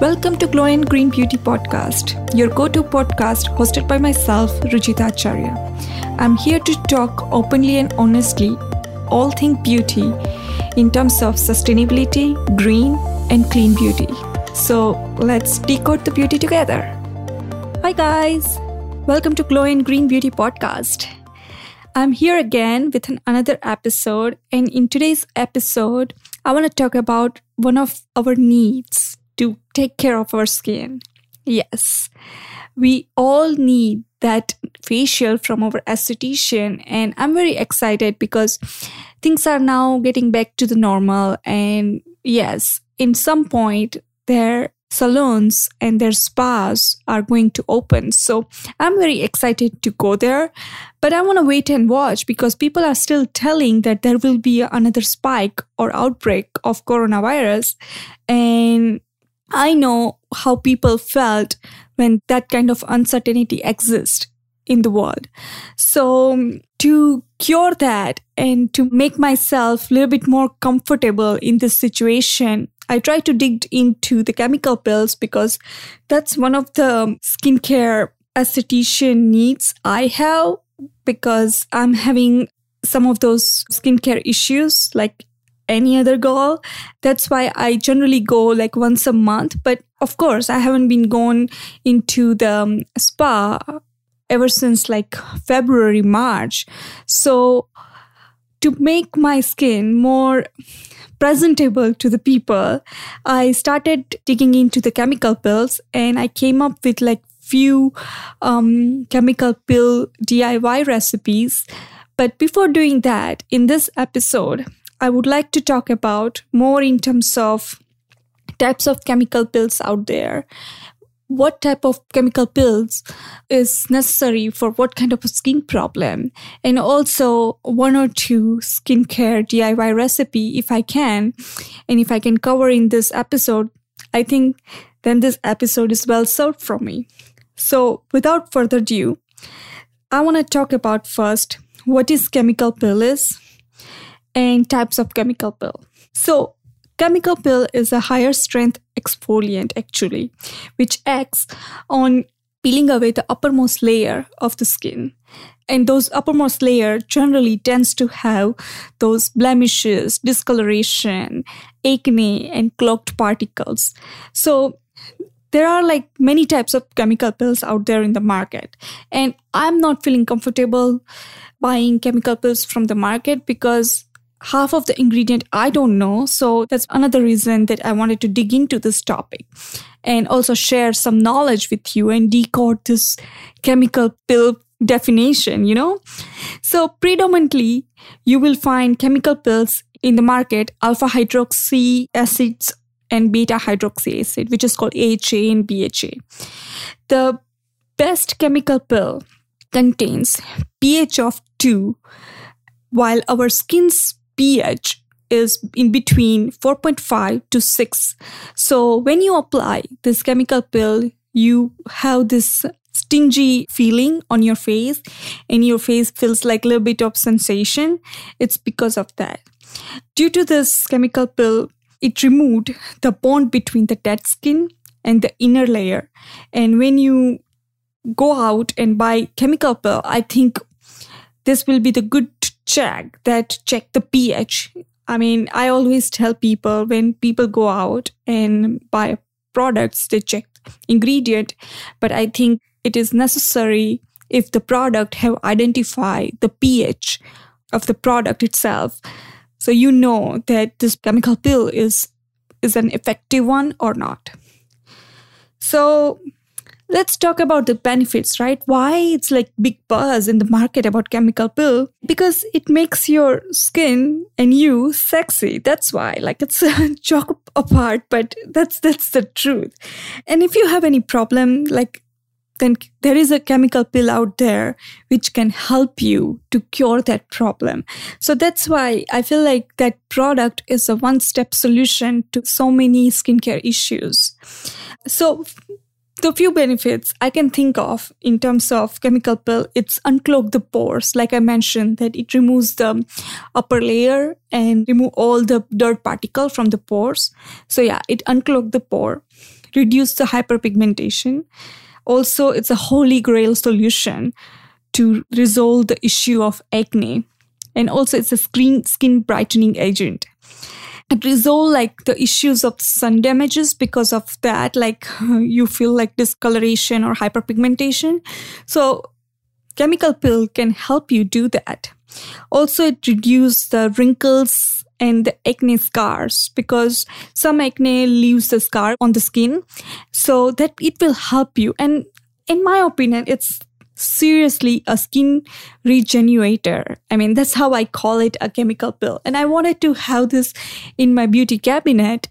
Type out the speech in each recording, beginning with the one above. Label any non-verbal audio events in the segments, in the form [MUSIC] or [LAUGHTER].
Welcome to Glow and Green Beauty Podcast, your go to podcast hosted by myself, Ruchita Acharya. I'm here to talk openly and honestly all things beauty in terms of sustainability, green, and clean beauty. So let's decode the beauty together. Hi, guys. Welcome to Glow and Green Beauty Podcast. I'm here again with an, another episode, and in today's episode, I want to talk about one of our needs take care of our skin. Yes, we all need that facial from our esthetician, and I'm very excited because things are now getting back to the normal. And yes, in some point, their salons and their spas are going to open. So I'm very excited to go there, but I want to wait and watch because people are still telling that there will be another spike or outbreak of coronavirus. And I know how people felt when that kind of uncertainty exists in the world. So um, to cure that and to make myself a little bit more comfortable in this situation, I try to dig into the chemical peels because that's one of the skincare esthetician needs I have because I'm having some of those skincare issues like any other girl. That's why I generally go like once a month. But of course, I haven't been going into the um, spa ever since like February, March. So to make my skin more presentable to the people, I started digging into the chemical peels and I came up with like few um, chemical peel DIY recipes. But before doing that, in this episode, I would like to talk about more in terms of types of chemical peels out there. What type of chemical peels is necessary for what kind of a skin problem? And also one or two skincare DIY recipe if I can. And if I can cover in this episode, I think then this episode is well served for me. So without further ado, I want to talk about first what is chemical peel is and types of chemical peel. So, chemical peel is a higher strength exfoliant actually, which acts on peeling away the uppermost layer of the skin. And those uppermost layer generally tends to have those blemishes, discoloration, acne, and clogged particles. So there are like many types of chemical peels out there in the market. And I'm not feeling comfortable buying chemical peels from the market because half of the ingredient I don't know. So that's another reason that I wanted to dig into this topic and also share some knowledge with you and decode this chemical peel definition, you know? So predominantly you will find chemical peels in the market, alpha hydroxy acids and beta hydroxy acid, which is called AHA and BHA. The best chemical peel contains pH of 2 while our skin's pH is in between 4.5 to 6. So when you apply this chemical peel, you have this stingy feeling on your face and your face feels like a little bit of sensation. It's because of that. Due to this chemical peel, it removed the bond between the dead skin and the inner layer. And when you go out and buy chemical peel, I think this will be the good check that check the pH. I mean, I always tell people when people go out and buy products, they check ingredient, but I think it is necessary if the product have identified the pH of the product itself. So you know that this chemical peel is is an effective one or not. So let's talk about the benefits, right? Why it's like big buzz in the market about chemical peel? Because it makes your skin and you sexy. That's why. Like it's [LAUGHS] a joke apart, but that's that's the truth. And if you have any problem, like then there is a chemical peel out there which can help you to cure that problem. So that's why I feel like that product is a one step solution to so many skincare issues. So the few benefits I can think of in terms of chemical peel, it's unclog the pores. Like I mentioned, that it removes the um, upper layer and remove all the dirt particle from the pores. So yeah, it unclog the pore. reduce the hyperpigmentation. Also, it's a holy grail solution to resolve the issue of acne. And also, it's a skin, skin brightening agent. Resolve like the issues of sun damages because of that, like [LAUGHS] you feel like discoloration or hyperpigmentation. So, chemical peel can help you do that. Also, it reduces the wrinkles and the acne scars because some acne leaves the scar on the skin. So that it will help you. And in my opinion, it's seriously a skin regenerator. I mean, that's how I call it a chemical peel. And I wanted to have this in my beauty cabinet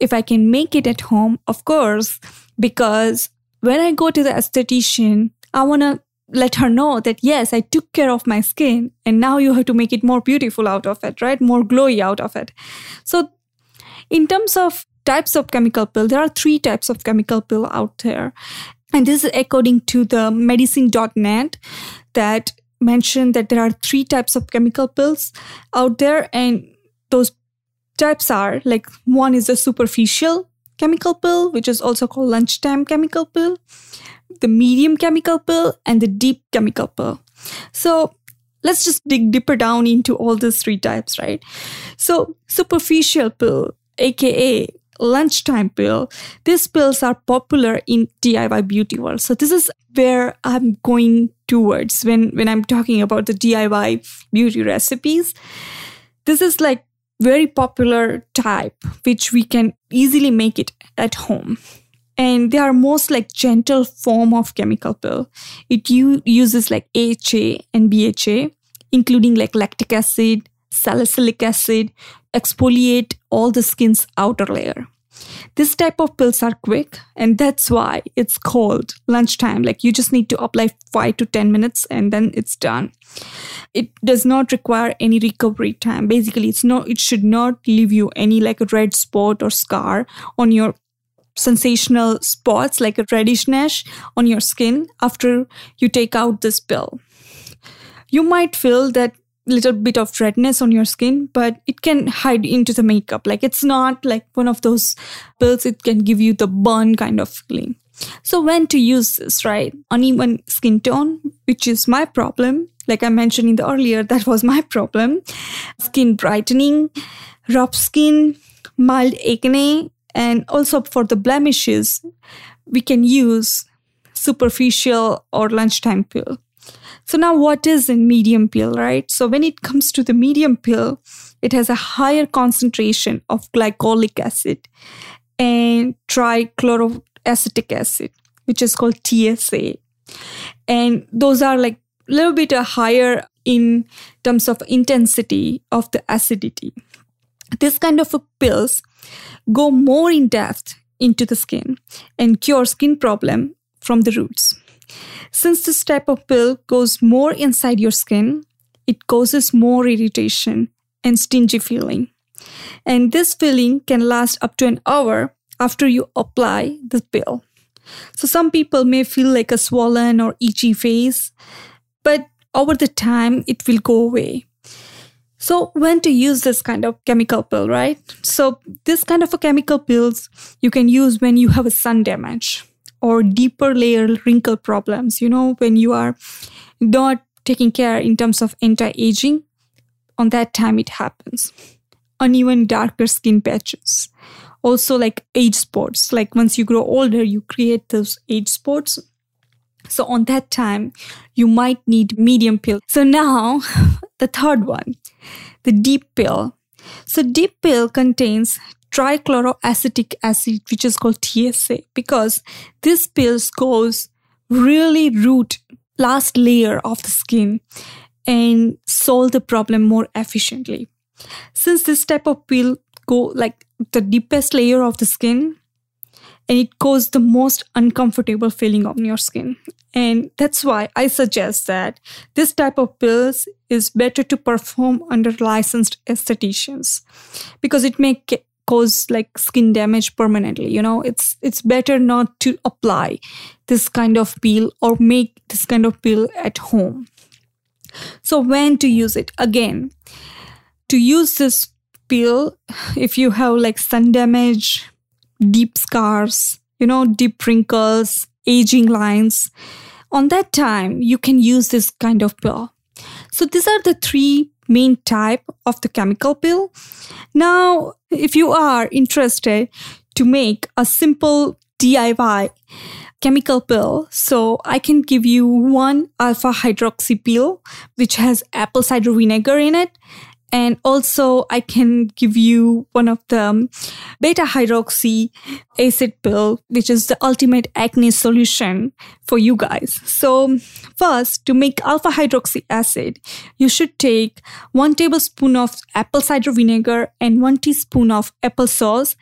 if I can make it at home, of course, because when I go to the esthetician, I want to let her know that yes, I took care of my skin and now you have to make it more beautiful out of it, right? More glowy out of it. So, in terms of types of chemical peel, there are three types of chemical peel out there. And this is according to the medicine.net that mentioned that there are three types of chemical peels out there. And those types are like one is a superficial chemical peel, which is also called lunchtime chemical peel, the medium chemical peel, and the deep chemical peel. So let's just dig deeper down into all these three types, right? So superficial peel, aka lunchtime peel. these pills are popular in DIY beauty world. So this is where I'm going towards when, when I'm talking about the DIY beauty recipes. This is like very popular type, which we can easily make it at home and they are most like gentle form of chemical peel It u- uses like AHA and BHA, including like lactic acid, salicylic acid, exfoliate all the skin's outer layer. This type of pills are quick, and that's why it's called lunchtime. Like you just need to apply five to 10 minutes and then it's done. It does not require any recovery time. Basically, it's no, it should not leave you any like a red spot or scar on your sensational spots like a reddish reddishness on your skin after you take out this pill. You might feel that little bit of redness on your skin, but it can hide into the makeup. Like it's not like one of those pills, it can give you the burn kind of feeling. So, when to use this, right? Uneven skin tone, which is my problem. Like I mentioned in the earlier, [LAUGHS] that was my problem. Skin brightening, rough skin, mild acne, and also for the blemishes, we can use superficial or lunchtime peel. So now what is in medium peel, right? So when it comes to the medium peel, it has a higher concentration of glycolic acid and trichloroacetic acid, which is called TSA. And those are like a little bit uh, higher in terms of intensity of the acidity. This kind of uh, pills go more in depth into the skin and cure skin problem from the roots. Since this type of pill goes more inside your skin, it causes more irritation and stingy feeling. And this feeling can last up to an hour after you apply the pill. So some people may feel like a swollen or itchy face, but over the time it will go away. So when to use this kind of chemical peel, right? So this kind of a chemical peels you can use when you have a sun damage or deeper layer wrinkle problems, you know, when you are not taking care in terms of anti-aging, on that time it happens. Uneven darker skin patches. Also like age spots, like once you grow older, you create those age spots. So on that time, you might need medium peel. So now [LAUGHS] the third one the deep peel. So, deep peel contains trichloroacetic acid, which is called TSA, because this pill goes really root, last layer of the skin, and solve the problem more efficiently. Since this type of pill go like the deepest layer of the skin, and it causes the most uncomfortable feeling on your skin. And that's why I suggest that this type of pills is better to perform under licensed estheticians because it may cause like skin damage permanently you know? It's it's better not to apply this kind of peel or make this kind of peel at home. So when to use it? Again to use this peel if you have like sun damage deep scars you know, deep wrinkles, aging lines, on that time you can use this kind of pill. So these are the three main type of the chemical peel. Now, if you are interested to make a simple DIY chemical peel. So I can give you one alpha hydroxy peel, which has apple cider vinegar in it. And also, I can give you one of the um, beta hydroxy acid peel, which is the ultimate acne solution for you guys. So, first, to make alpha hydroxy acid, you should take one tablespoon of apple cider vinegar and one teaspoon of applesauce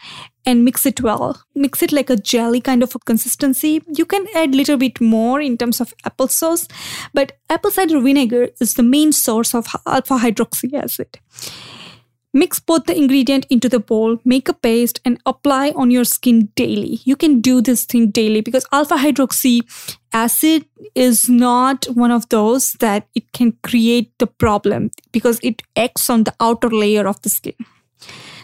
and mix it well. Mix it like a jelly kind of a consistency. You can add little bit more in terms of applesauce, but apple cider vinegar is the main source of alpha hydroxy acid. Mix both the ingredient into the bowl, make a paste, and apply on your skin daily. You can do this thing daily because alpha hydroxy acid is not one of those that it can create the problem because it acts on the outer layer of the skin.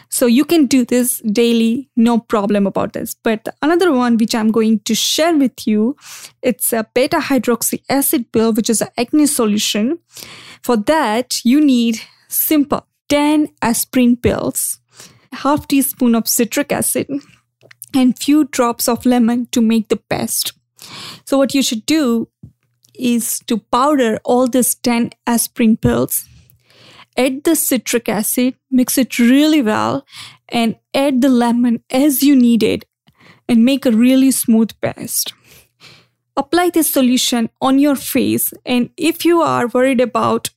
So you can do this daily, no problem about this. But another one which I'm going to share with you, it's a beta hydroxy acid peel, which is an acne solution. For that, you need simple 10 aspirin pills, half teaspoon of citric acid, and few drops of lemon to make the paste. So what you should do is to powder all these 10 aspirin pills add the citric acid, mix it really well, and add the lemon as you need it and make a really smooth paste. Apply this solution on your face, and if you are worried about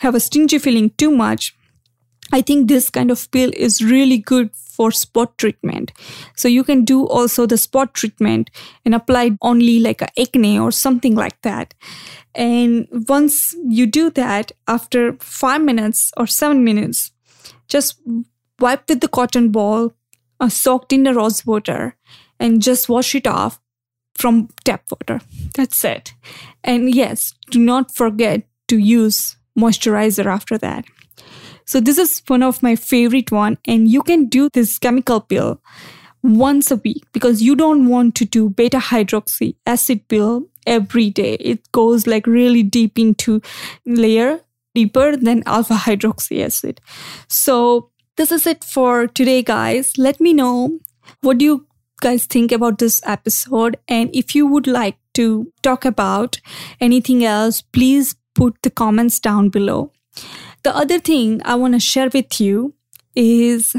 have a stingy feeling too much, I think this kind of pill is really good for spot treatment. So you can do also the spot treatment and apply only like a acne or something like that. And once you do that, after five minutes or seven minutes, just wipe with the cotton ball uh, soaked in the rose water and just wash it off from tap water. That's it. And yes, do not forget to use moisturizer after that. So this is one of my favorite one and you can do this chemical peel once a week because you don't want to do beta hydroxy acid peel every day. It goes like really deep into layer deeper than alpha hydroxy acid. So this is it for today guys. Let me know what do you guys think about this episode and if you would like to talk about anything else please put the comments down below the other thing I want to share with you is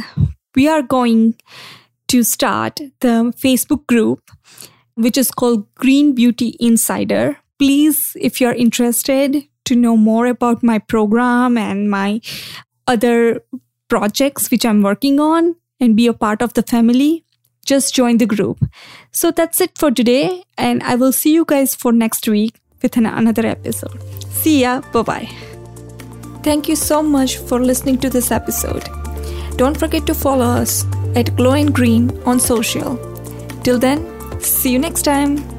we are going to start the Facebook group, which is called Green Beauty Insider. Please, if you're interested to know more about my program and my other projects which I'm working on and be a part of the family, just join the group. So that's it for today, and I will see you guys for next week with another episode. See ya. Bye bye. Thank you so much for listening to this episode. Don't forget to follow us at Glow and Green on social. Till then, see you next time.